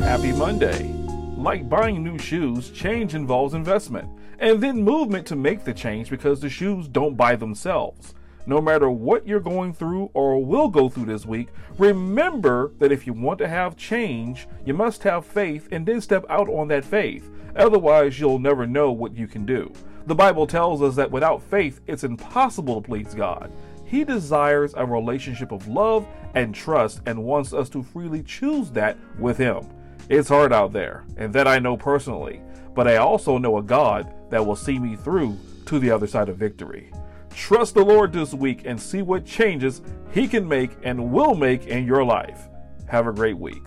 Happy Monday. Like buying new shoes, change involves investment, and then movement to make the change because the shoes don't buy themselves. No matter what you're going through or will go through this week, remember that if you want to have change, you must have faith and then step out on that faith. Otherwise, you'll never know what you can do. The Bible tells us that without faith, it's impossible to please God. He desires a relationship of love and trust and wants us to freely choose that with Him. It's hard out there, and that I know personally, but I also know a God that will see me through to the other side of victory. Trust the Lord this week and see what changes He can make and will make in your life. Have a great week.